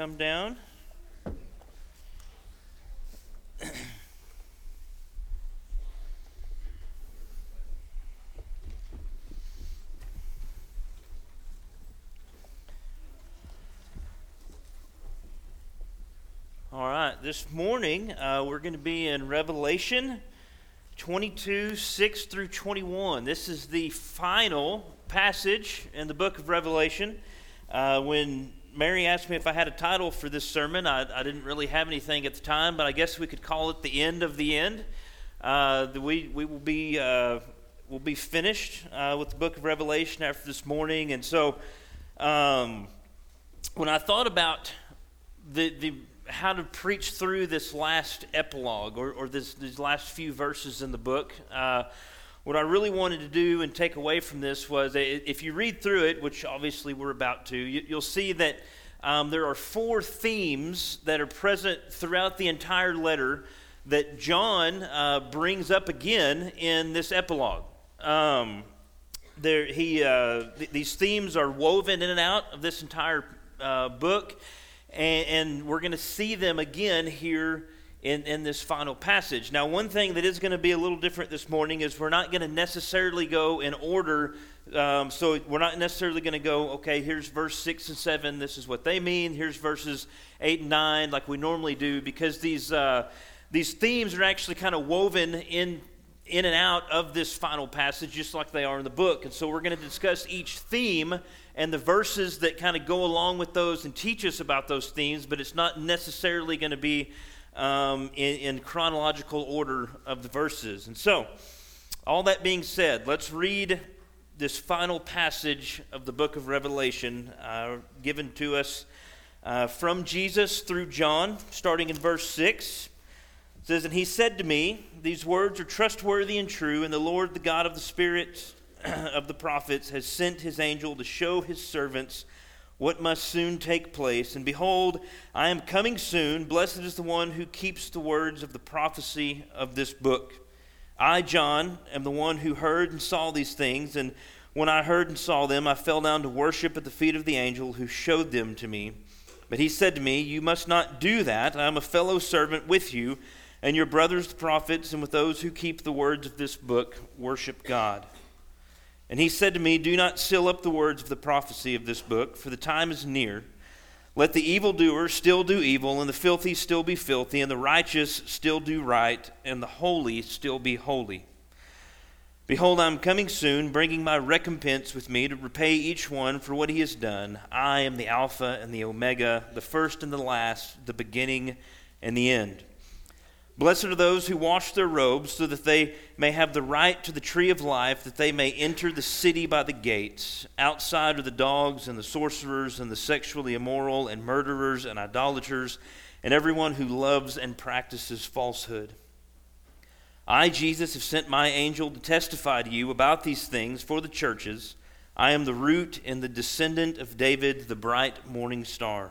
come down. All right, this morning uh, we're going to be in Revelation 22 6 through 21. This is the final passage in the book of Revelation. Uh, when Mary asked me if I had a title for this sermon, I, I, didn't really have anything at the time, but I guess we could call it the end of the end. Uh, we, we will be, uh, will be finished uh, with the book of Revelation after this morning. And so um, when I thought about the, the how to preach through this last epilogue or, or this, these last few verses in the book. What I really wanted to do and take away from this was if you read through it, which obviously we're about to, you, will see that um, there are four themes that are present throughout the entire letter that John uh, brings up again in this epilogue. Um, there, he, uh, th- these themes are woven in and out of this entire uh, book and, and we're going to see them again here in, in this final passage. Now, one thing that is going to be a little different this morning is we're not going to necessarily go in order. Um, so we're not necessarily going to go, okay, here's verse 6 and 7, this is what they mean. Here's verses 8 and 9, like we normally do, because these, uh, these themes are actually kind of woven in, in and out of this final passage, just like they are in the book. And so we're going to discuss each theme and the verses that kind of go along with those and teach us about those themes, but it's not necessarily going to be um, in, in chronological order of the verses. And so, all that being said, let's read this final passage of the book of Revelation uh, given to us uh, from Jesus through John, starting in verse 6. It says, And he said to me, These words are trustworthy and true, and the Lord, the God of the spirits of the prophets has sent his angel to show his servants what must soon take place. And behold, I am coming soon. Blessed is the one who keeps the words of the prophecy of this book. I, John, am the one who heard and saw these things. And when I heard and saw them, I fell down to worship at the feet of the angel who showed them to me. But he said to me, You must not do that. I am a fellow servant with you and your brothers the prophets, and with those who keep the words of this book, worship God. And he said to me, Do not seal up the words of the prophecy of this book, for the time is near. Let the evildoer still do evil, and the filthy still be filthy, and the righteous still do right, and the holy still be holy. Behold, I am coming soon, bringing my recompense with me to repay each one for what he has done. I am the Alpha and the Omega, the first and the last, the beginning and the end. Blessed are those who wash their robes so that they may have the right to the tree of life, that they may enter the city by the gates. Outside are the dogs and the sorcerers and the sexually immoral and murderers and idolaters and everyone who loves and practices falsehood. I, Jesus, have sent my angel to testify to you about these things for the churches. I am the root and the descendant of David, the bright morning star.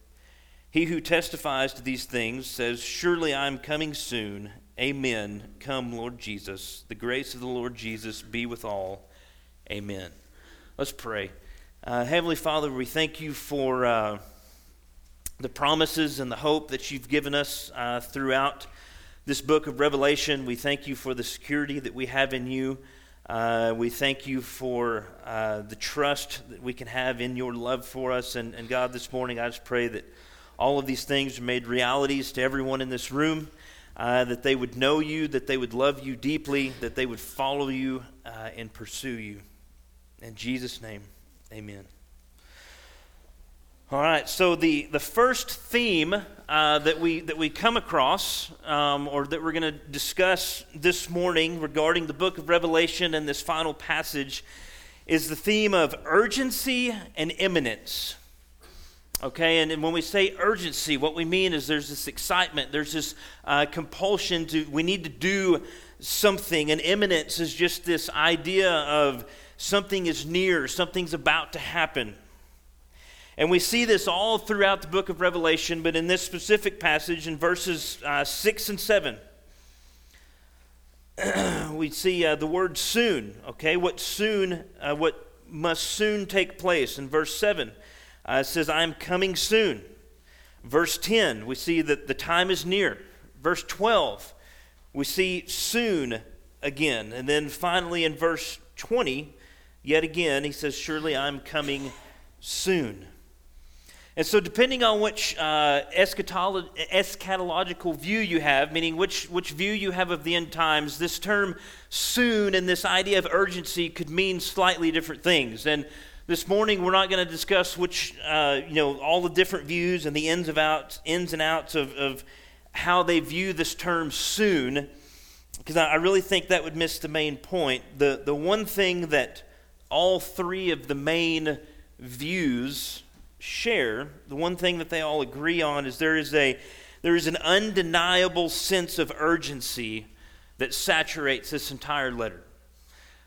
He who testifies to these things says, Surely I am coming soon. Amen. Come, Lord Jesus. The grace of the Lord Jesus be with all. Amen. Let's pray. Uh, Heavenly Father, we thank you for uh, the promises and the hope that you've given us uh, throughout this book of Revelation. We thank you for the security that we have in you. Uh, we thank you for uh, the trust that we can have in your love for us. And, and God, this morning, I just pray that all of these things made realities to everyone in this room. Uh, that they would know you, that they would love you deeply, that they would follow you uh, and pursue you. In Jesus' name, amen. All right, so the, the first theme uh, that, we, that we come across, um, or that we're going to discuss this morning regarding the book of Revelation and this final passage, is the theme of urgency and imminence. Okay, and, and when we say urgency, what we mean is there's this excitement, there's this uh, compulsion to, we need to do something. And imminence is just this idea of something is near, something's about to happen. And we see this all throughout the book of Revelation, but in this specific passage, in verses uh, 6 and 7, we see uh, the word soon, okay? What soon, uh, what must soon take place. In verse 7, uh, says, I am coming soon. Verse 10, we see that the time is near. Verse 12, we see soon again. And then finally in verse 20, yet again, he says, Surely I'm coming soon. And so, depending on which uh, eschatological view you have, meaning which, which view you have of the end times, this term soon and this idea of urgency could mean slightly different things. And this morning, we're not going to discuss which, uh, you know, all the different views and the ins, of outs, ins and outs of, of how they view this term soon, because I, I really think that would miss the main point. The, the one thing that all three of the main views share, the one thing that they all agree on is there is a there is an undeniable sense of urgency that saturates this entire letter.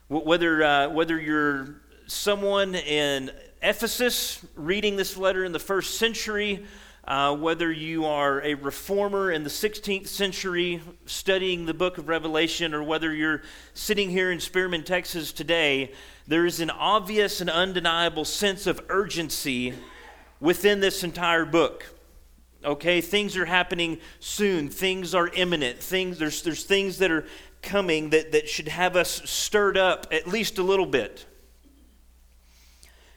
Whether, uh, whether you're someone in Ephesus reading this letter in the first century, uh, whether you are a reformer in the 16th century studying the book of Revelation, or whether you're sitting here in Spearman, Texas today, there is an obvious and undeniable sense of urgency within this entire book. Okay, things are happening soon, things are imminent, things, there's, there's things that are coming that, that should have us stirred up at least a little bit.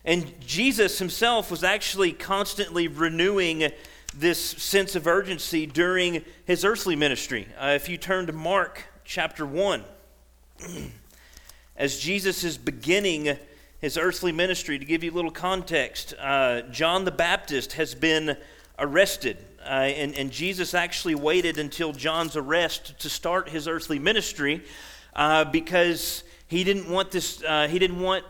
And Jesus himself was actually constantly renewing this sense of urgency during his earthly ministry. Uh, if you turn to Mark chapter 1, as Jesus is beginning his earthly ministry, to give you a little context, uh, John the Baptist has been arrested. Uh, and, and, Jesus actually waited until John's arrest to start his earthly ministry uh, because he didn't want this, uh, he didn't want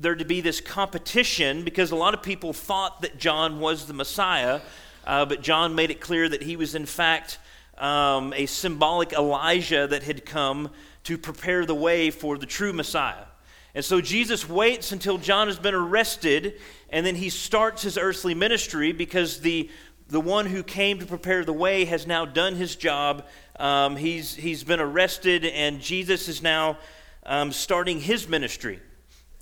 there to be this competition because a lot of people thought that John was the Messiah, uh, but John made it clear that he was, in fact, um, a symbolic Elijah that had come to prepare the way for the true Messiah. And so Jesus waits until John has been arrested, and then he starts his earthly ministry because the, the one who came to prepare the way has now done his job. Um, he's, he's been arrested, and Jesus is now um, starting his ministry.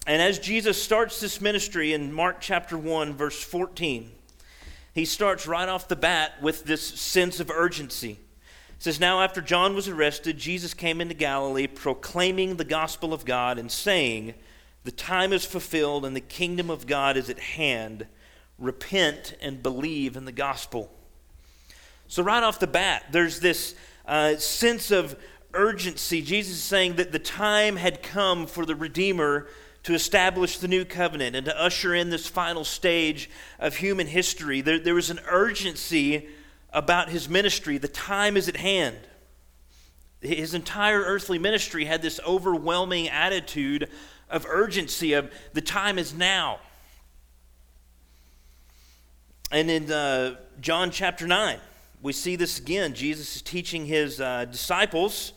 And as Jesus starts this ministry in Mark chapter 1, verse 14, he starts right off the bat with this sense of urgency. It says, Now after John was arrested, Jesus came into Galilee proclaiming the gospel of God and saying, The time is fulfilled and the kingdom of God is at hand. Repent and believe in the gospel. So, right off the bat, there's this uh, sense of urgency. Jesus is saying that the time had come for the Redeemer to establish the new covenant and to usher in this final stage of human history. There, there was an urgency about his ministry. The time is at hand. His entire earthly ministry had this overwhelming attitude of urgency of the time is now. And in uh, John chapter 9, we see this again. Jesus is teaching his uh, disciples.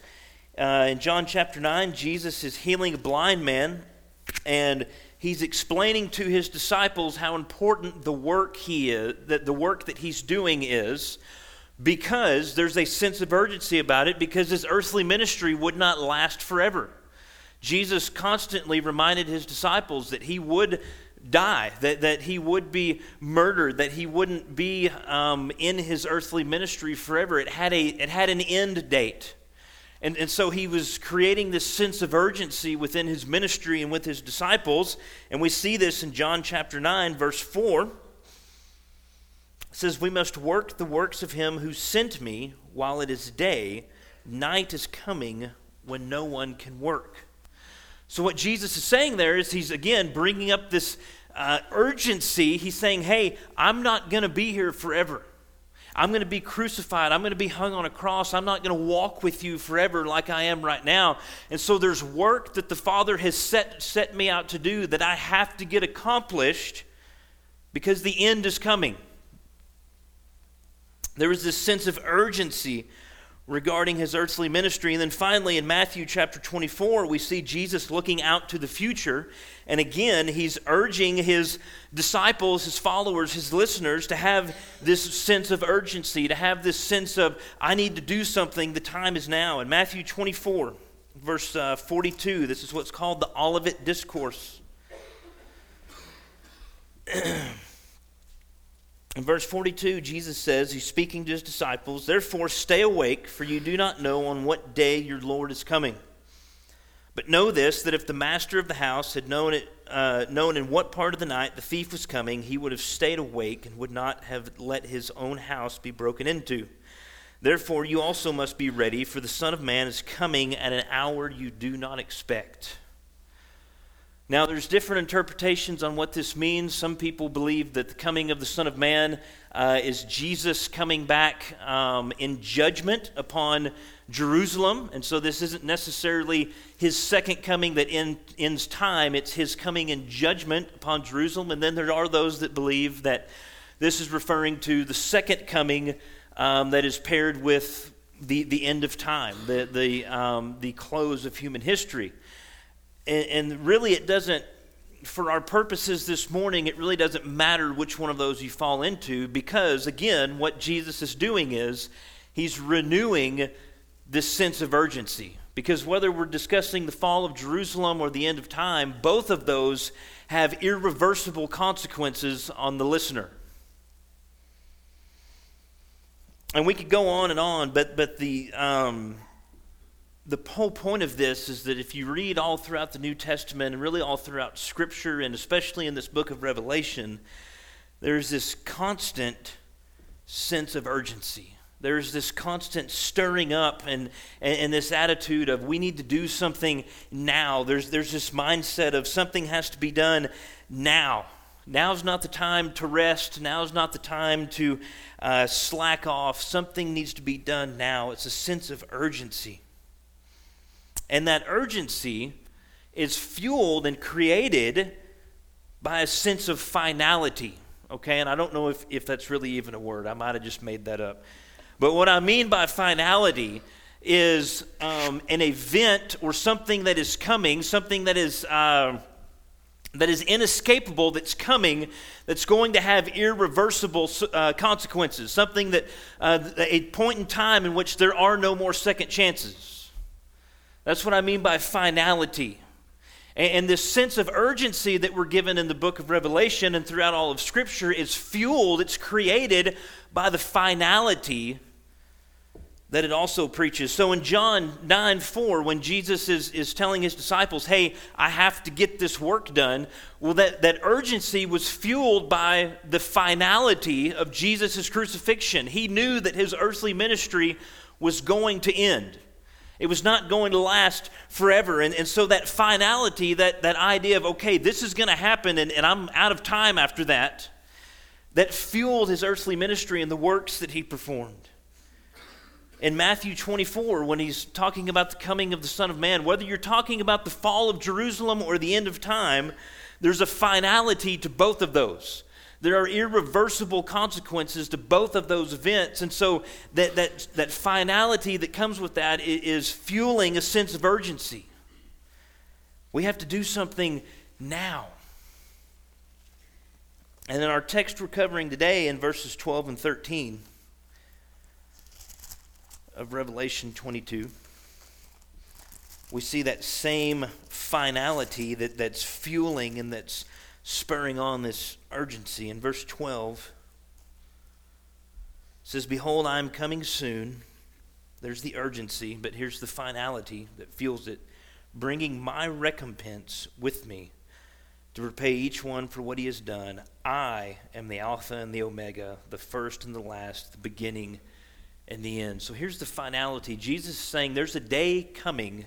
Uh, in John chapter 9, Jesus is healing a blind man, and he's explaining to his disciples how important the work he is that the work that he's doing is because there's a sense of urgency about it because his earthly ministry would not last forever. Jesus constantly reminded his disciples that he would die that, that he would be murdered that he wouldn't be um, in his earthly ministry forever. It had, a, it had an end date and, and so he was creating this sense of urgency within his ministry and with his disciples. And we see this in John chapter 9, verse 4. It says, We must work the works of him who sent me while it is day. Night is coming when no one can work. So, what Jesus is saying there is he's again bringing up this uh, urgency. He's saying, Hey, I'm not going to be here forever. I'm going to be crucified. I'm going to be hung on a cross. I'm not going to walk with you forever like I am right now. And so there's work that the Father has set, set me out to do that I have to get accomplished because the end is coming. There is this sense of urgency regarding his earthly ministry. And then finally, in Matthew chapter 24, we see Jesus looking out to the future. And again, he's urging his disciples, his followers, his listeners to have this sense of urgency, to have this sense of, I need to do something, the time is now. In Matthew 24, verse uh, 42, this is what's called the Olivet Discourse. In verse 42, Jesus says, He's speaking to His disciples, Therefore stay awake, for you do not know on what day your Lord is coming. But know this, that if the master of the house had known, it, uh, known in what part of the night the thief was coming, he would have stayed awake and would not have let his own house be broken into. Therefore, you also must be ready, for the Son of Man is coming at an hour you do not expect. Now, there's different interpretations on what this means. Some people believe that the coming of the Son of Man uh, is Jesus coming back um, in judgment upon Jerusalem. And so, this isn't necessarily his second coming that end, ends time, it's his coming in judgment upon Jerusalem. And then there are those that believe that this is referring to the second coming um, that is paired with the, the end of time, the, the, um, the close of human history. And, and really, it doesn't, for our purposes this morning, it really doesn't matter which one of those you fall into because, again, what Jesus is doing is he's renewing this sense of urgency. Because whether we're discussing the fall of Jerusalem or the end of time, both of those have irreversible consequences on the listener. And we could go on and on, but, but the, um, the whole point of this is that if you read all throughout the New Testament and really all throughout Scripture, and especially in this book of Revelation, there's this constant sense of urgency. There's this constant stirring up and, and, and, this attitude of we need to do something now. There's, there's this mindset of something has to be done now. Now's not the time to rest. Now's not the time to uh, slack off. Something needs to be done now. It's a sense of urgency. And that urgency is fueled and created by a sense of finality. Okay, and I don't know if, if that's really even a word. I might have just made that up. But what I mean by finality is um, an event or something that is coming, something that is. Uh, that is inescapable, that's coming, that's going to have irreversible uh, consequences, something that, uh, a point in time in which there are no more second chances. That's what I mean by finality. And, this sense of urgency that we're given in the book of Revelation and throughout all of Scripture is fueled, it's created by the finality that it also preaches. So in John 9 4, when Jesus is, is telling his disciples, hey, I have to get this work done, well, that, that urgency was fueled by the finality of Jesus' crucifixion. He knew that his earthly ministry was going to end. It was not going to last forever. And, and so that finality, that, that idea of, okay, this is going to happen and, and I'm out of time after that, that fueled his earthly ministry and the works that he performed. In Matthew 24, when he's talking about the coming of the Son of Man, whether you're talking about the fall of Jerusalem or the end of time, there's a finality to both of those. There are irreversible consequences to both of those events. And so that, that, that finality that comes with that is fueling a sense of urgency. We have to do something now. And in our text we're covering today in verses 12 and 13 of Revelation 22, we see that same finality that, that's fueling and that's spurring on this urgency. In verse 12, says, Behold, I am coming soon. There's the urgency, but here's the finality that fuels it bringing my recompense with me to repay each one for what he has done. I am the Alpha and the Omega, the first and the last, the beginning and the end. So here's the finality. Jesus is saying there's a day coming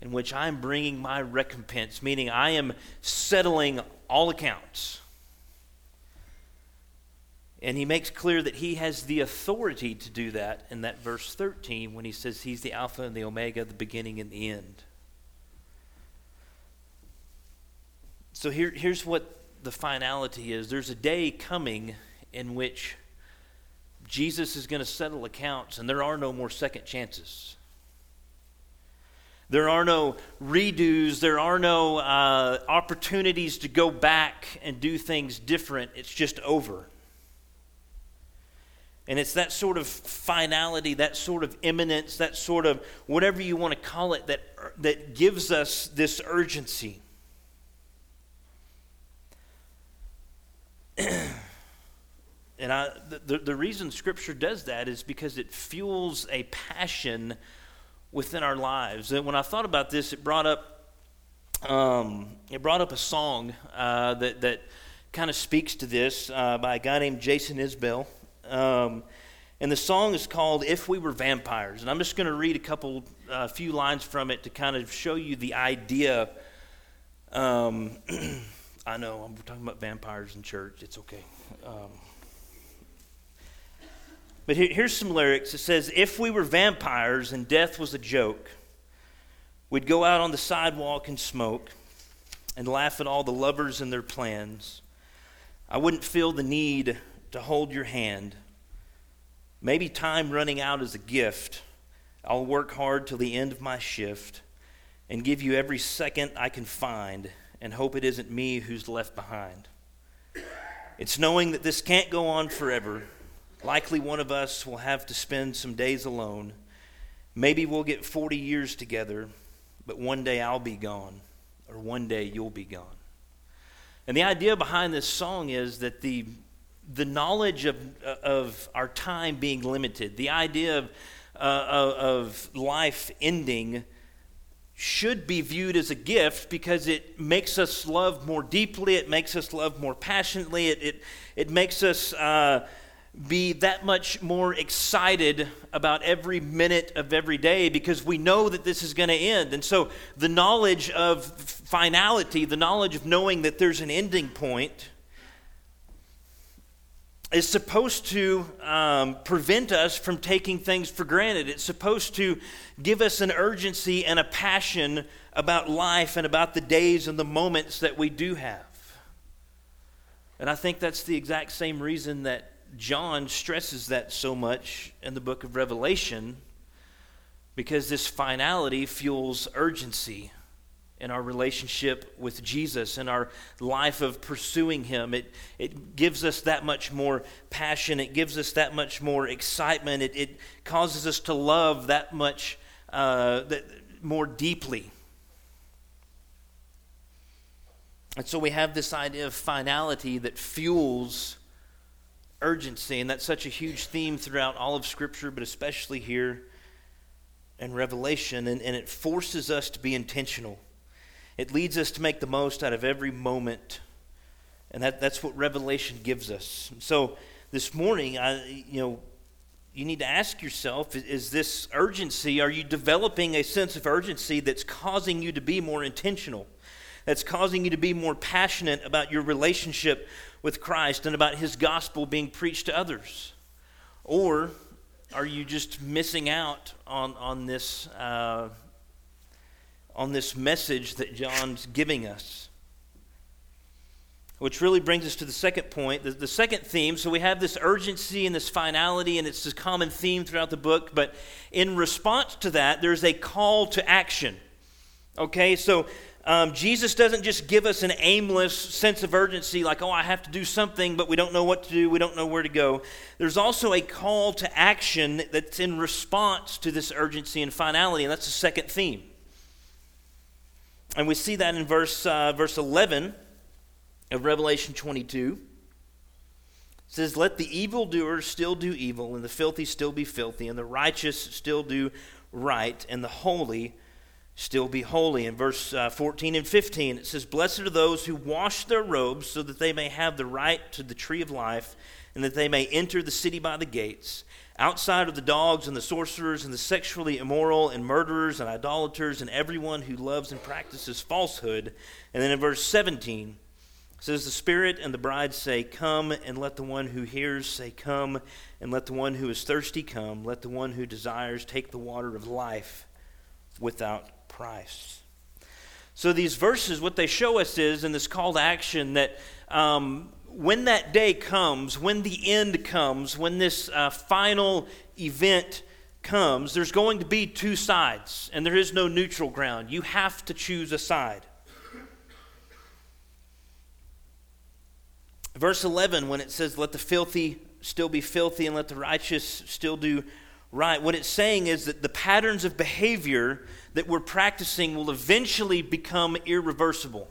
in which I'm bringing my recompense, meaning I am settling all accounts. And he makes clear that he has the authority to do that in that verse 13 when he says he's the Alpha and the Omega, the beginning and the end. So here, here's what the finality is there's a day coming in which Jesus is going to settle accounts, and there are no more second chances. There are no redos. There are no uh, opportunities to go back and do things different. It's just over. And it's that sort of finality, that sort of imminence, that sort of whatever you want to call it, that, that gives us this urgency. and I, the, the reason Scripture does that is because it fuels a passion within our lives. And when I thought about this, it brought up um, it brought up a song uh, that that kind of speaks to this uh, by a guy named Jason Isbell. Um, and the song is called If We Were Vampires. And I'm just going to read a couple, a uh, few lines from it to kind of show you the idea. Um, I know, I'm talking about vampires in church. It's okay. But here, here's some lyrics. It says, If we were vampires and death was a joke, we'd go out on the sidewalk and smoke and laugh at all the lovers and their plans. I wouldn't feel the need to hold your hand. Maybe time running out is a gift. I'll work hard till the end of my shift and give you every second I can find and hope it isn't me who's left behind. It's knowing that this can't go on forever Likely one of us will have to spend some days alone. Maybe we'll get 40 years together, but one day I'll be gone, or one day you'll be gone. And the idea behind this song is that the, the knowledge of, of our time being limited, the idea of, uh, of life ending, should be viewed as a gift because it makes us love more deeply, it makes us love more passionately, it, it, it makes us. Uh, be that much more excited about every minute of every day because we know that this is going to end. And so the knowledge of finality, the knowledge of knowing that there's an ending point, is supposed to um, prevent us from taking things for granted. It's supposed to give us an urgency and a passion about life and about the days and the moments that we do have. And I think that's the exact same reason that John stresses that so much in the book of Revelation because this finality fuels urgency in our relationship with Jesus and our life of pursuing Him. It, it gives us that much more passion, it gives us that much more excitement, it, it causes us to love that much uh, that, more deeply. And so we have this idea of finality that fuels urgency, and that's such a huge theme throughout all of Scripture, but especially here in Revelation, and, and it forces us to be intentional. It leads us to make the most out of every moment, and that, that's what Revelation gives us. So this morning, I, you know, you need to ask yourself is this urgency, are you developing a sense of urgency that's causing you to be more intentional? That's causing you to be more passionate about your relationship with Christ and about his gospel being preached to others? Or are you just missing out on, on, this, uh, on this message that John's giving us? Which really brings us to the second point, the, the second theme. So we have this urgency and this finality, and it's a common theme throughout the book. But in response to that, there's a call to action. Okay, so um, Jesus doesn't just give us an aimless sense of urgency, like, oh, I have to do something, but we don't know what to do, we don't know where to go. There's also a call to action that's in response to this urgency and finality, and that's the second theme. And we see that in verse, uh, verse 11 of Revelation 22. It says, Let the evildoers still do evil, and the filthy still be filthy, and the righteous still do right, and the holy still be holy. In verse uh, 14 and 15, it says, Blessed are those who wash their robes so that they may have the right to the tree of life and that they may enter the city by the gates. Outside of the dogs and the sorcerers and the sexually immoral and murderers and idolaters and everyone who loves and practices falsehood. And then in verse 17, it says, The Spirit and the bride say, Come, and let the one who hears say, Come, and let the one who is thirsty come. Let the one who desires take the water of life without price. So these verses, what they show us is in this call to action that um, when that day comes, when the end comes, when this uh, final event comes, there's going to be two sides, and there is no neutral ground. You have to choose a side. Verse 11, when it says, Let the filthy still be filthy and let the righteous still do right, what it's saying is that the patterns of behavior that we're practicing will eventually become irreversible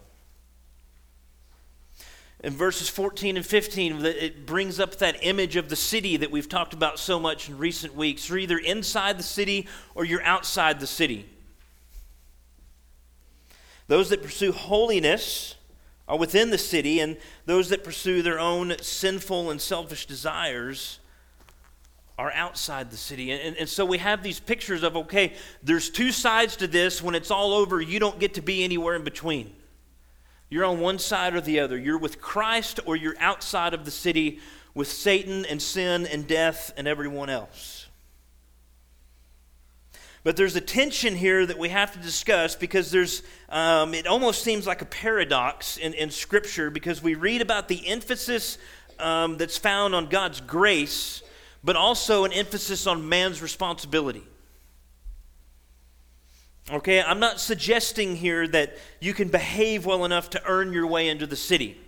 in verses 14 and 15, it brings up that image of the city that we've talked about so much in recent weeks. You're either inside the city or you're outside the city. Those that pursue holiness are within the city, and those that pursue their own sinful and selfish desires are outside the city. And, and, so we have these pictures of okay, there's two sides to this. When it's all over, you don't get to be anywhere in between. You're on one side or the other. You're with Christ or you're outside of the city with Satan and sin and death and everyone else. But there's a tension here that we have to discuss because there's, um, it almost seems like a paradox in, in Scripture because we read about the emphasis um, that's found on God's grace, but also an emphasis on man's responsibility. Okay, I'm not suggesting here that you can behave well enough to earn your way into the city.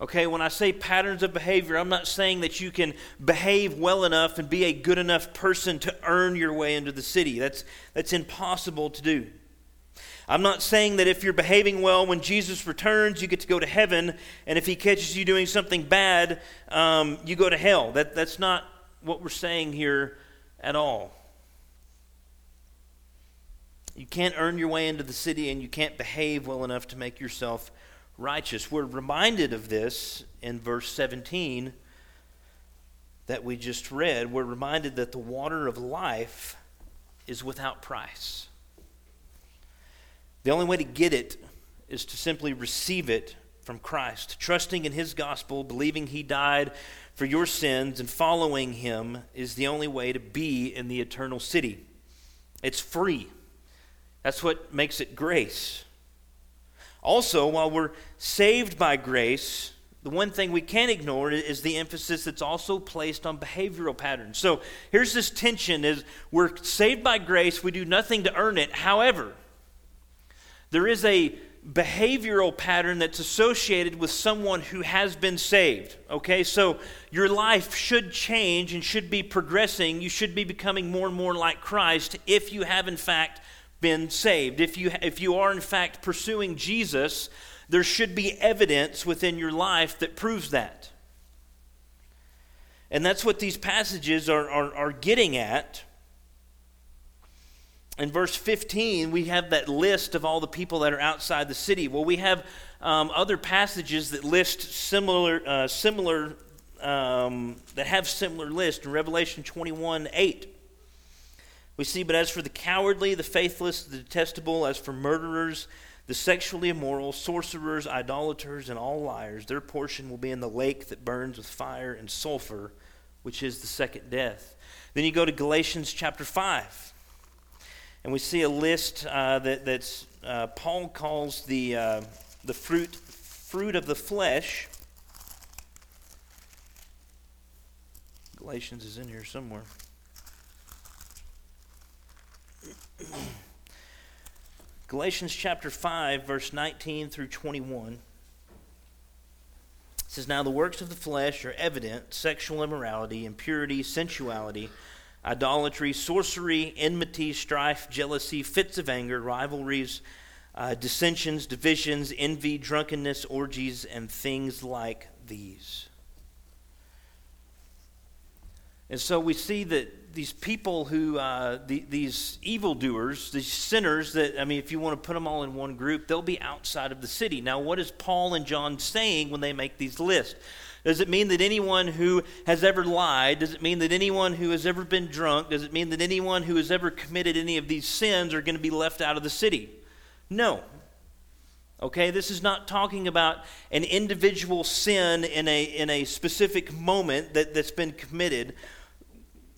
Okay, when I say patterns of behavior, I'm not saying that you can behave well enough and be a good enough person to earn your way into the city. That's, that's impossible to do. I'm not saying that if you're behaving well when Jesus returns, you get to go to heaven, and if he catches you doing something bad, um, you go to hell. That, that's not what we're saying here at all. You can't earn your way into the city and you can't behave well enough to make yourself righteous. We're reminded of this in verse 17 that we just read. We're reminded that the water of life is without price. The only way to get it is to simply receive it from Christ. Trusting in His gospel, believing He died for your sins, and following Him is the only way to be in the eternal city. It's free. That's what makes it grace. Also, while we're saved by grace, the one thing we can't ignore is the emphasis that's also placed on behavioral patterns. So here's this tension is we're saved by grace, we do nothing to earn it. However, there is a behavioral pattern that's associated with someone who has been saved. Okay, so your life should change and should be progressing. You should be becoming more and more like Christ if you have, in fact, been saved. If you, if you are, in fact, pursuing Jesus, there should be evidence within your life that proves that. And that's what these passages are, are, are getting at. In verse 15, we have that list of all the people that are outside the city. Well, we have um, other passages that list similar, uh, similar um, that have similar list in Revelation 21 8. We see, but as for the cowardly, the faithless, the detestable, as for murderers, the sexually immoral, sorcerers, idolaters, and all liars, their portion will be in the lake that burns with fire and sulfur, which is the second death. Then you go to Galatians chapter 5, and we see a list uh, that that's, uh, Paul calls the, uh, the fruit, fruit of the flesh. Galatians is in here somewhere. Galatians chapter 5, verse 19 through 21 says, Now the works of the flesh are evident sexual immorality, impurity, sensuality, idolatry, sorcery, enmity, strife, jealousy, fits of anger, rivalries, uh, dissensions, divisions, envy, drunkenness, orgies, and things like these. And so we see that these people who, uh, the, these evildoers, these sinners, that, I mean, if you want to put them all in one group, they'll be outside of the city. Now, what is Paul and John saying when they make these lists? Does it mean that anyone who has ever lied? Does it mean that anyone who has ever been drunk? Does it mean that anyone who has ever committed any of these sins are going to be left out of the city? No. Okay, this is not talking about an individual sin in a, in a specific moment that, that's been committed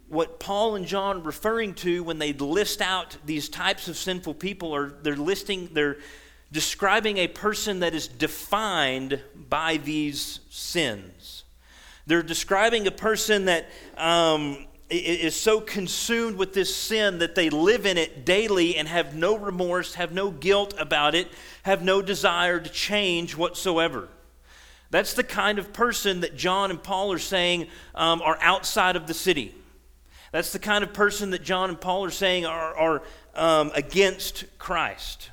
what Paul and John are referring to when they list out these types of sinful people are they're listing they're describing a person that is defined by these sins. They're describing a person that um, is so consumed with this sin that they live in it daily and have no remorse, have no guilt about it, have no desire to change whatsoever. That's the kind of person that John and Paul are saying um, are outside of the city. That's the kind of person that John and Paul are saying are, are um, against Christ.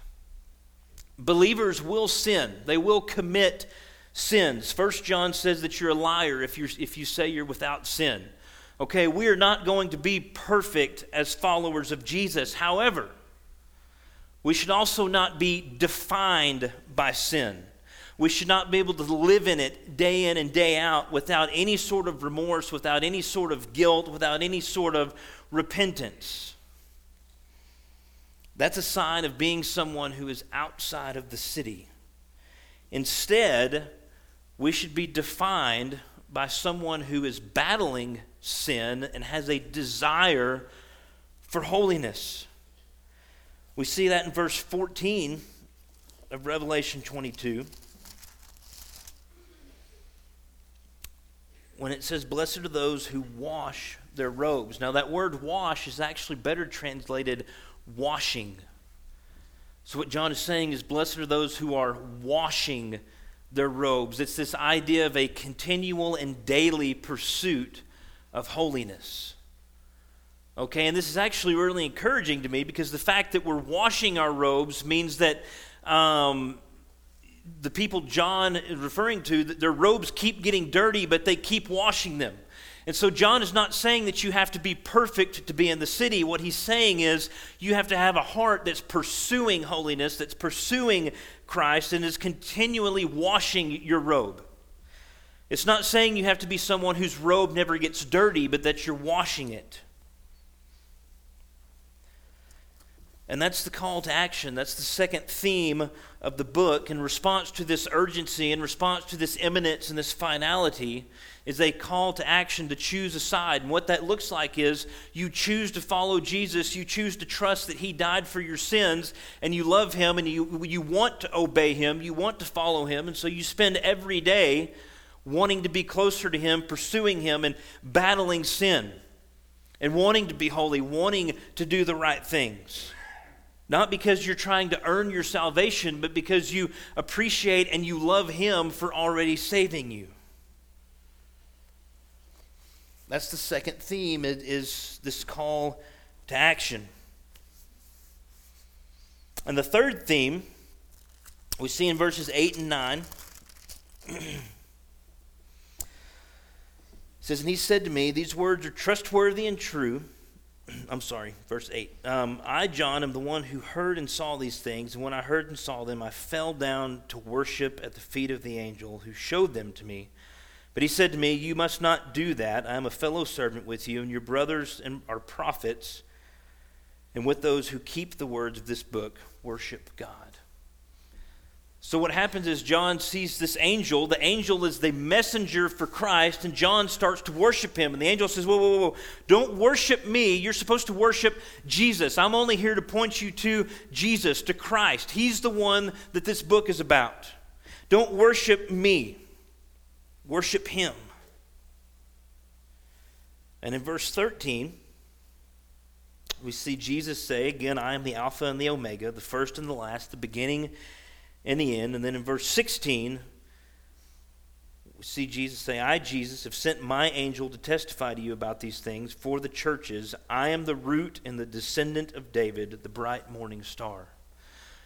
Believers will sin, they will commit sins. First John says that you're a liar if, you if you say you're without sin. Okay, we are not going to be perfect as followers of Jesus. However, we should also not be defined by sin. We should not be able to live in it day in and day out without any sort of remorse, without any sort of guilt, without any sort of repentance. That's a sign of being someone who is outside of the city. Instead, we should be defined by someone who is battling sin and has a desire for holiness. We see that in verse 14 of Revelation 22. when it says, Blessed are those who wash their robes. Now, that word wash is actually better translated washing. So, what John is saying is, Blessed are those who are washing their robes. It's this idea of a continual and daily pursuit of holiness. Okay, and this is actually really encouraging to me because the fact that we're washing our robes means that um, the people John is referring to, their robes keep getting dirty, but they keep washing them. And so John is not saying that you have to be perfect to be in the city. What he's saying is you have to have a heart that's pursuing holiness, that's pursuing Christ, and is continually washing your robe. It's not saying you have to be someone whose robe never gets dirty, but that you're washing it. And that's the call to action. That's the second theme of the book. In response to this urgency, in response to this imminence and this finality, is a call to action to choose a side. And what that looks like is you choose to follow Jesus, you choose to trust that He died for your sins, and you love Him, and you, you want to obey Him, you want to follow Him, and so you spend every day wanting to be closer to Him, pursuing Him, and battling sin, and wanting to be holy, wanting to do the right things. Not because you're trying to earn your salvation, but because you appreciate and you love Him for already saving you. That's the second theme is this call to action. And the third theme we see in verses 8 and 9. says, And he said to me, These words are trustworthy and true. I'm sorry, verse 8. Um, I, John, am the one who heard and saw these things, and when I heard and saw them, I fell down to worship at the feet of the angel who showed them to me. But he said to me, You must not do that. I am a fellow servant with you, and your brothers are prophets, and with those who keep the words of this book, worship God. So, what happens is John sees this angel. The angel is the messenger for Christ, and John starts to worship him. And the angel says, Whoa, whoa, whoa, don't worship me. You're supposed to worship Jesus. I'm only here to point you to Jesus, to Christ. He's the one that this book is about. Don't worship me, worship him. And in verse 13, we see Jesus say, Again, I am the Alpha and the Omega, the first and the last, the beginning and the end. And then in verse 16, we see Jesus say, I, Jesus, have sent my angel to testify to you about these things for the churches. I am the root and the descendant of David, the bright morning star.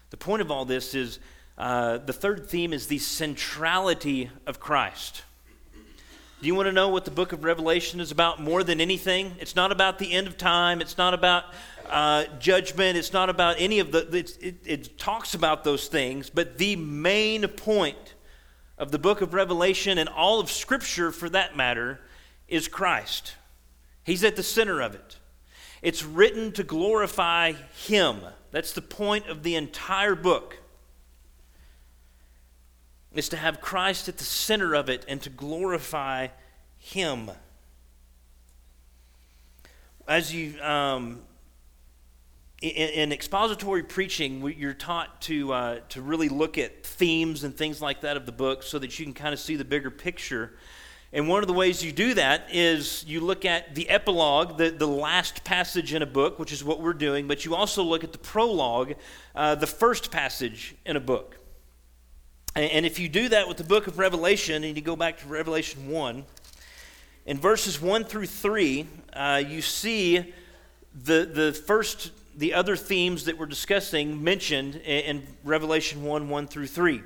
The point of all this is uh, the third theme is the centrality of Christ. Do you want to know what the book of Revelation is about more than anything? It's not about the end of time. It's not about uh, judgment. It's not about any of the, it, it talks about those things, but the main point of the book of Revelation and all of Scripture for that matter is Christ. He's at the center of it. It's written to glorify Him. That's the point of the entire book. Is to have Christ at the center of it and to glorify Him. As you um, in, in expository preaching, you're taught to, uh, to really look at themes and things like that of the book so that you can kind of see the bigger picture. And one of the ways you do that is you look at the epilogue, the, the last passage in a book, which is what we're doing, but you also look at the prologue, uh, the first passage in a book. And, if you do that with the book of Revelation, and you go back to Revelation 1, in verses 1 through 3, uh, you see the, the first the other themes that we're discussing mentioned in Revelation 1 1 through 3.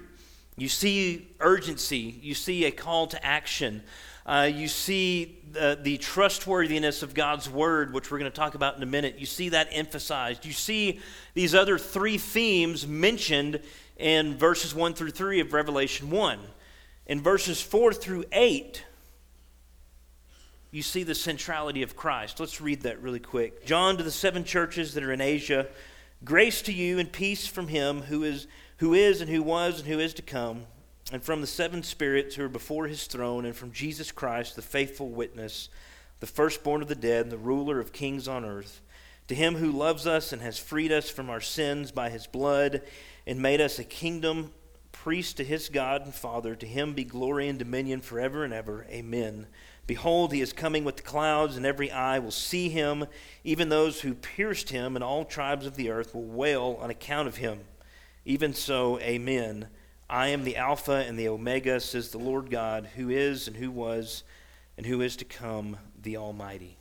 You see urgency, you see a call to action, uh, you see the, the trustworthiness of God's word, which we're going to talk about in a minute. You see that emphasized. You see these other three themes mentioned in verses 1 through 3 of Revelation 1. In verses 4 through 8, you see the centrality of Christ. Let's read that really quick. John to the seven churches that are in Asia, grace to you and peace from him who is who is and who was and who is to come, and from the seven spirits who are before his throne, and from Jesus Christ, the faithful witness, the firstborn of the dead, and the ruler of kings on earth. To him who loves us and has freed us from our sins by his blood and made us a kingdom, priest to his God and Father, to him be glory and dominion forever and ever. Amen. Behold, he is coming with the clouds, and every eye will see him, even those who pierced him, and all tribes of the earth will wail on account of him. Even so, amen. I am the Alpha and the Omega, says the Lord God, who is, and who was, and who is to come, the Almighty.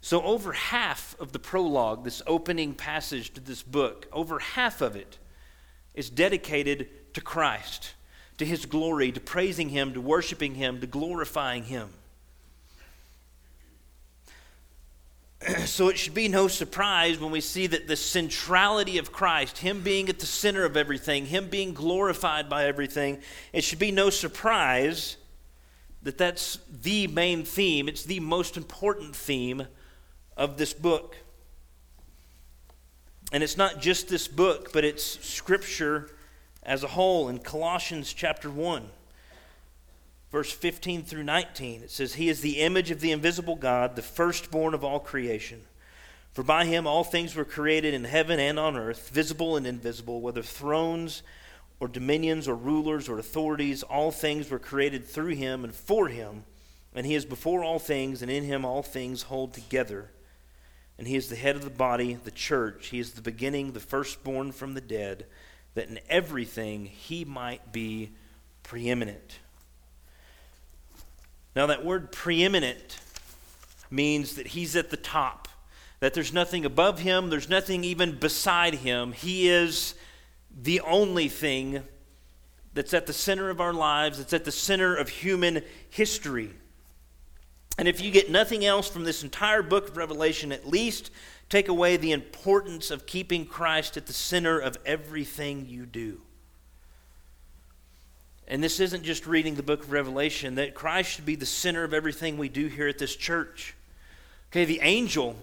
So, over half of the prologue, this opening passage to this book, over half of it is dedicated to Christ, to his glory, to praising him, to worshiping him, to glorifying him. so it should be no surprise when we see that the centrality of Christ, Him being at the center of everything, Him being glorified by everything, it should be no surprise that that's the main theme. It's the most important theme of this book. And it's not just this book, but it's Scripture as a whole in Colossians chapter 1 verse 15 through 19. It says, He is the image of the invisible God, the firstborn of all creation. For by him all things were created in heaven and on earth, visible and invisible, whether thrones or dominions or rulers or authorities, all things were created through him and for him. And he is before all things, and in him all things hold together. And he is the head of the body, the church. He is the beginning, the firstborn from the dead, that in everything he might be preeminent. Now, that word preeminent means that he's at the top, that there's nothing above him, there's nothing even beside him. He is the only thing that's at the center of our lives, that's at the center of human history. And if you get nothing else from this entire book of Revelation, at least take away the importance of keeping Christ at the center of everything you do. And this isn't just reading the book of Revelation, that Christ should be the center of everything we do here at this church. Okay, the angel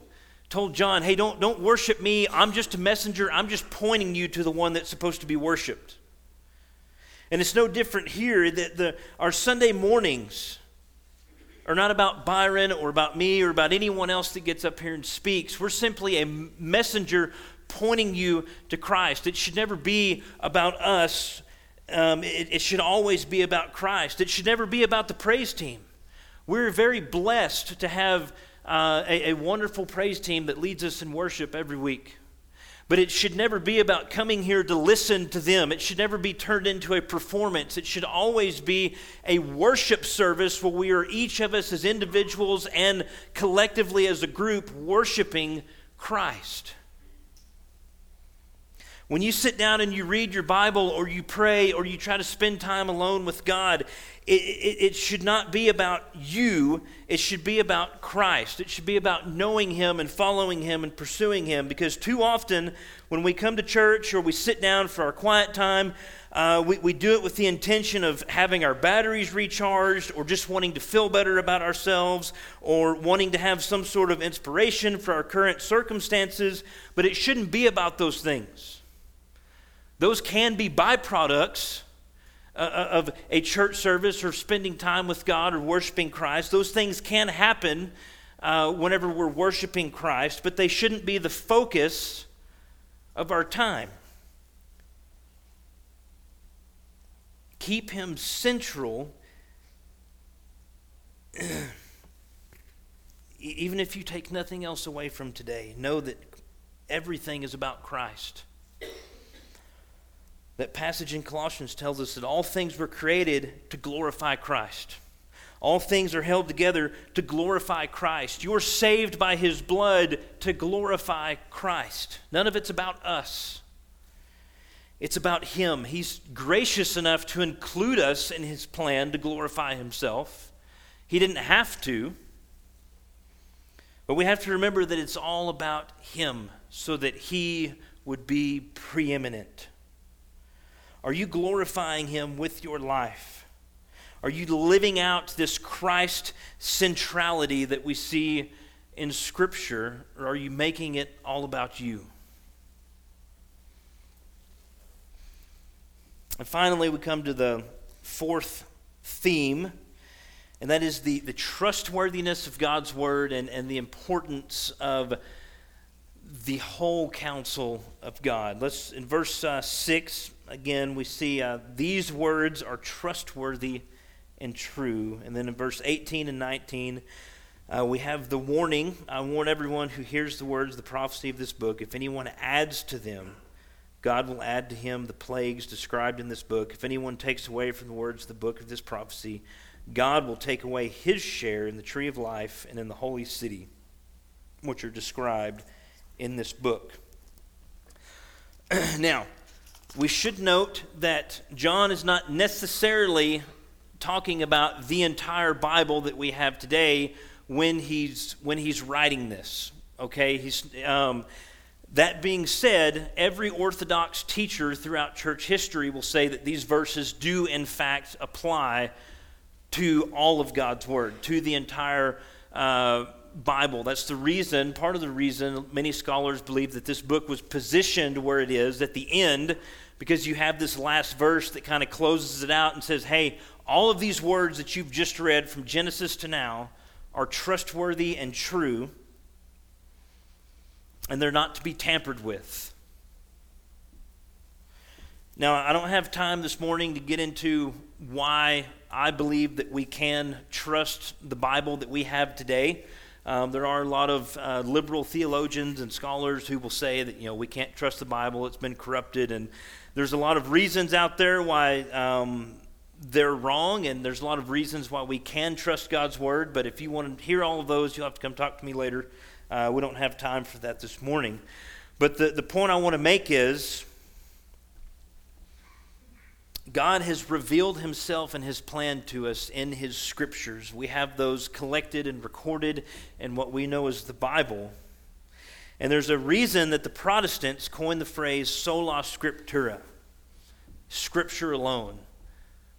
told John, hey, don't, don't worship me. I'm just a messenger. I'm just pointing you to the one that's supposed to be worshiped. And it's no different here that the, our Sunday mornings are not about Byron or about me or about anyone else that gets up here and speaks. We're simply a messenger pointing you to Christ. It should never be about us um, it, it should always be about Christ. It should never be about the praise team. We're very blessed to have uh, a, a wonderful praise team that leads us in worship every week. But it should never be about coming here to listen to them. It should never be turned into a performance. It should always be a worship service where we are each of us as individuals and collectively as a group worshiping Christ. When you sit down and you read your Bible or you pray or you try to spend time alone with God, it, it, it, should not be about you. It should be about Christ. It should be about knowing Him and following Him and pursuing Him. Because too often, when we come to church or we sit down for our quiet time, uh, we, we do it with the intention of having our batteries recharged or just wanting to feel better about ourselves or wanting to have some sort of inspiration for our current circumstances. But it shouldn't be about those things. Those can be byproducts uh, uh, of a church service or spending time with God or worshiping Christ. Those things can happen uh, whenever we're worshiping Christ, but they shouldn't be the focus of our time. Keep him central, even if you take nothing else away from today. Know that everything is about Christ. That passage in Colossians tells us that all things were created to glorify Christ. All things are held together to glorify Christ. You're saved by his blood to glorify Christ. None of it's about us. It's about him. He's gracious enough to include us in his plan to glorify himself. He didn't have to. But we have to remember that it's all about him so that he would be preeminent. Are you glorifying him with your life? Are you living out this Christ centrality that we see in Scripture, or are you making it all about you? And finally, we come to the fourth theme, and that is the, the trustworthiness of God's Word and, and the importance of the whole counsel of God. Let's, in verse uh, 6, again, we see uh, these words are trustworthy and true. And then in verse 18 and 19, uh, we have the warning. I warn everyone who hears the words, the prophecy of this book, if anyone adds to them, God will add to him the plagues described in this book. If anyone takes away from the words of the book of this prophecy, God will take away his share in the tree of life and in the holy city, which are described in this book. now, we should note that John is not necessarily talking about the entire Bible that we have today when he's when he's writing this. Okay, he's. Um, that being said, every Orthodox teacher throughout church history will say that these verses do, in fact, apply to all of God's Word, to the entire uh, Bible. That's the reason, part of the reason, many scholars believe that this book was positioned where it is at the end, because you have this last verse that kind of closes it out and says, hey, all of these words that you've just read from Genesis to now are trustworthy and true, and they're not to be tampered with. Now, I don't have time this morning to get into why I believe that we can trust the Bible that we have today. Um, there are a lot of uh, liberal theologians and scholars who will say that you know we can't trust the Bible; it's been corrupted, and there's a lot of reasons out there why um, they're wrong, and there's a lot of reasons why we can trust God's word. But if you want to hear all of those, you'll have to come talk to me later. Uh, we don't have time for that this morning. But the, the point I want to make is God has revealed himself and his plan to us in his scriptures. We have those collected and recorded in what we know as the Bible. And there's a reason that the Protestants coined the phrase sola scriptura, scripture alone.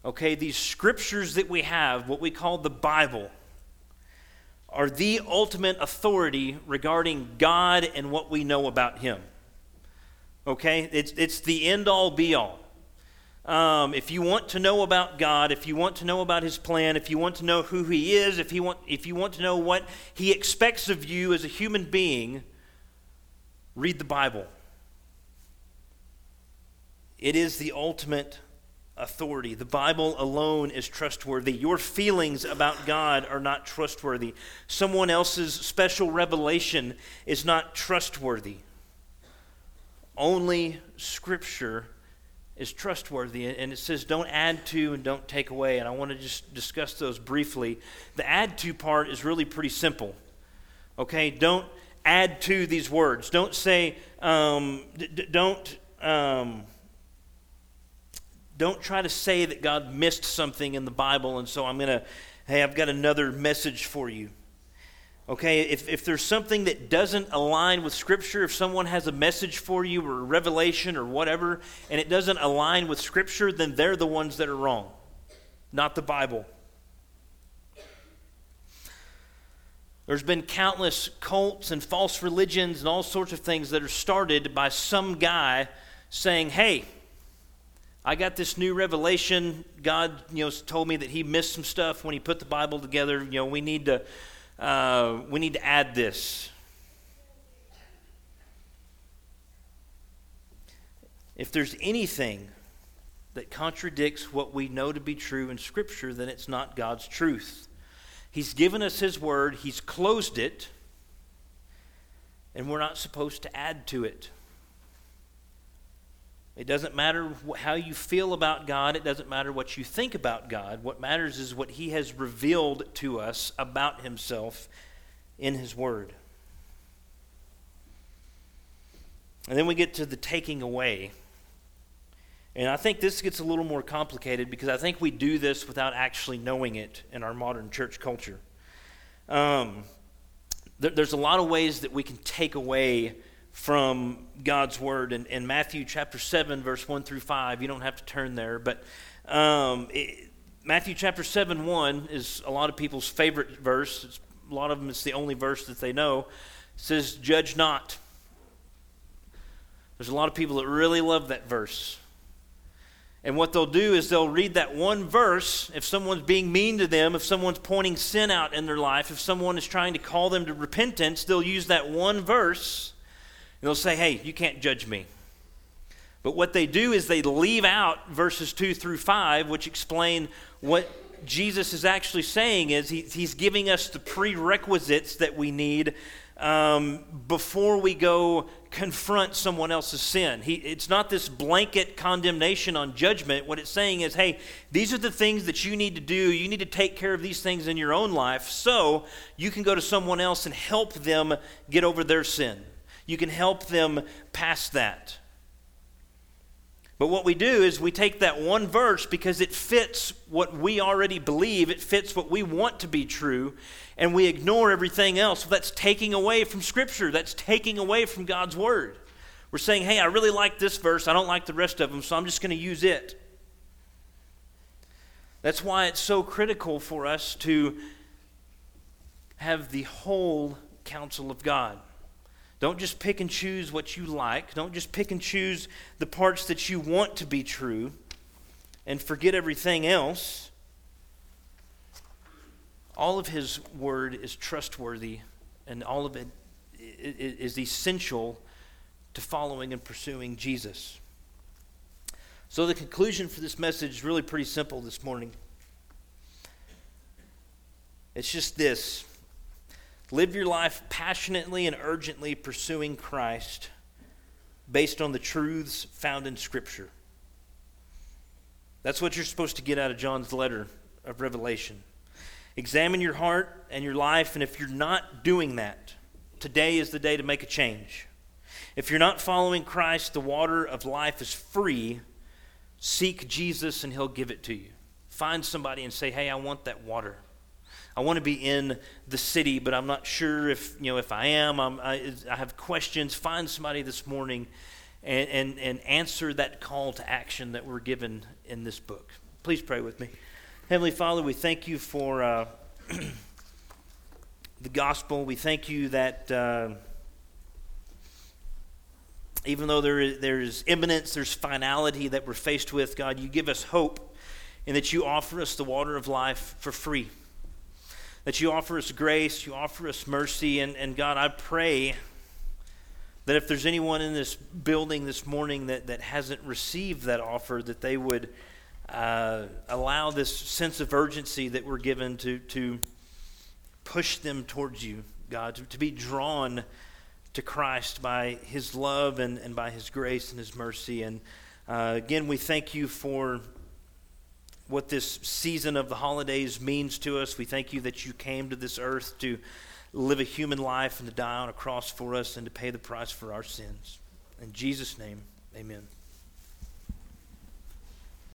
Okay, these scriptures that we have, what we call the Bible, are the ultimate authority regarding God and what we know about Him. Okay, it's, it's the end all be all. Um, if you want to know about God, if you want to know about His plan, if you want to know who He is, if you want, if you want to know what He expects of you as a human being, read the Bible. It is the ultimate authority. The Bible alone is trustworthy. Your feelings about God are not trustworthy. Someone else's special revelation is not trustworthy. Only Scripture is trustworthy. And it says, don't add to and don't take away. And I want to just discuss those briefly. The add to part is really pretty simple. Okay? Don't add to these words. Don't say, um, d- don't. Um, don't try to say that God missed something in the Bible, and so I'm going to, hey, I've got another message for you. Okay, if, if there's something that doesn't align with Scripture, if someone has a message for you or revelation or whatever, and it doesn't align with Scripture, then they're the ones that are wrong, not the Bible. There's been countless cults and false religions and all sorts of things that are started by some guy saying, hey, I got this new revelation. God, you know, told me that He missed some stuff when He put the Bible together. You know, we need to uh, we need to add this. If there's anything that contradicts what we know to be true in Scripture, then it's not God's truth. He's given us His Word, He's closed it, and we're not supposed to add to it. It doesn't matter how you feel about God. It doesn't matter what you think about God. What matters is what He has revealed to us about Himself in His Word. And then we get to the taking away. And I think this gets a little more complicated because I think we do this without actually knowing it in our modern church culture. Um, there, there's a lot of ways that we can take away from God's word. In, in Matthew chapter 7, verse 1 through 5, you don't have to turn there, but um, it, Matthew chapter 7, 1 is a lot of people's favorite verse. It's, a lot of them, it's the only verse that they know. It says, Judge not. There's a lot of people that really love that verse. And what they'll do is they'll read that one verse if someone's being mean to them, if someone's pointing sin out in their life, if someone is trying to call them to repentance, they'll use that one verse they'll say, hey, you can't judge me. But what they do is they leave out verses 2 through 5, which explain what Jesus is actually saying is he, he's giving us the prerequisites that we need um, before we go confront someone else's sin. He, it's not this blanket condemnation on judgment. What it's saying is, hey, these are the things that you need to do. You need to take care of these things in your own life so you can go to someone else and help them get over their sin. You can help them past that. But what we do is we take that one verse because it fits what we already believe, it fits what we want to be true, and we ignore everything else. So that's taking away from Scripture, that's taking away from God's Word. We're saying, hey, I really like this verse, I don't like the rest of them, so I'm just going to use it. That's why it's so critical for us to have the whole counsel of God. Don't just pick and choose what you like. Don't just pick and choose the parts that you want to be true and forget everything else. All of His Word is trustworthy, and all of it is essential to following and pursuing Jesus. So, the conclusion for this message is really pretty simple this morning. It's just this Live your life passionately and urgently pursuing Christ based on the truths found in Scripture. That's what you're supposed to get out of John's letter of Revelation. Examine your heart and your life, and if you're not doing that, today is the day to make a change. If you're not following Christ, the water of life is free. Seek Jesus, and He'll give it to you. Find somebody and say, Hey, I want that water. I want to be in the city, but I'm not sure if, you know, if I am. I, I have questions. Find somebody this morning and, and, and answer that call to action that we're given in this book. Please pray with me. Heavenly Father, we thank you for uh, the gospel. We thank you that uh, even though there is, there is imminence, there's finality that we're faced with, God, you give us hope and that you offer us the water of life for free that you offer us grace, you offer us mercy. And, and God, I pray that if there's anyone in this building this morning that, that hasn't received that offer, that they would uh, allow this sense of urgency that we're given to, to push them towards you, God, to, to be drawn to Christ by his love and, and by his grace and his mercy. And uh, again, we thank you for what this season of the holidays means to us. We thank you that you came to this earth to live a human life and to die on a cross for us and to pay the price for our sins. In Jesus' name, amen.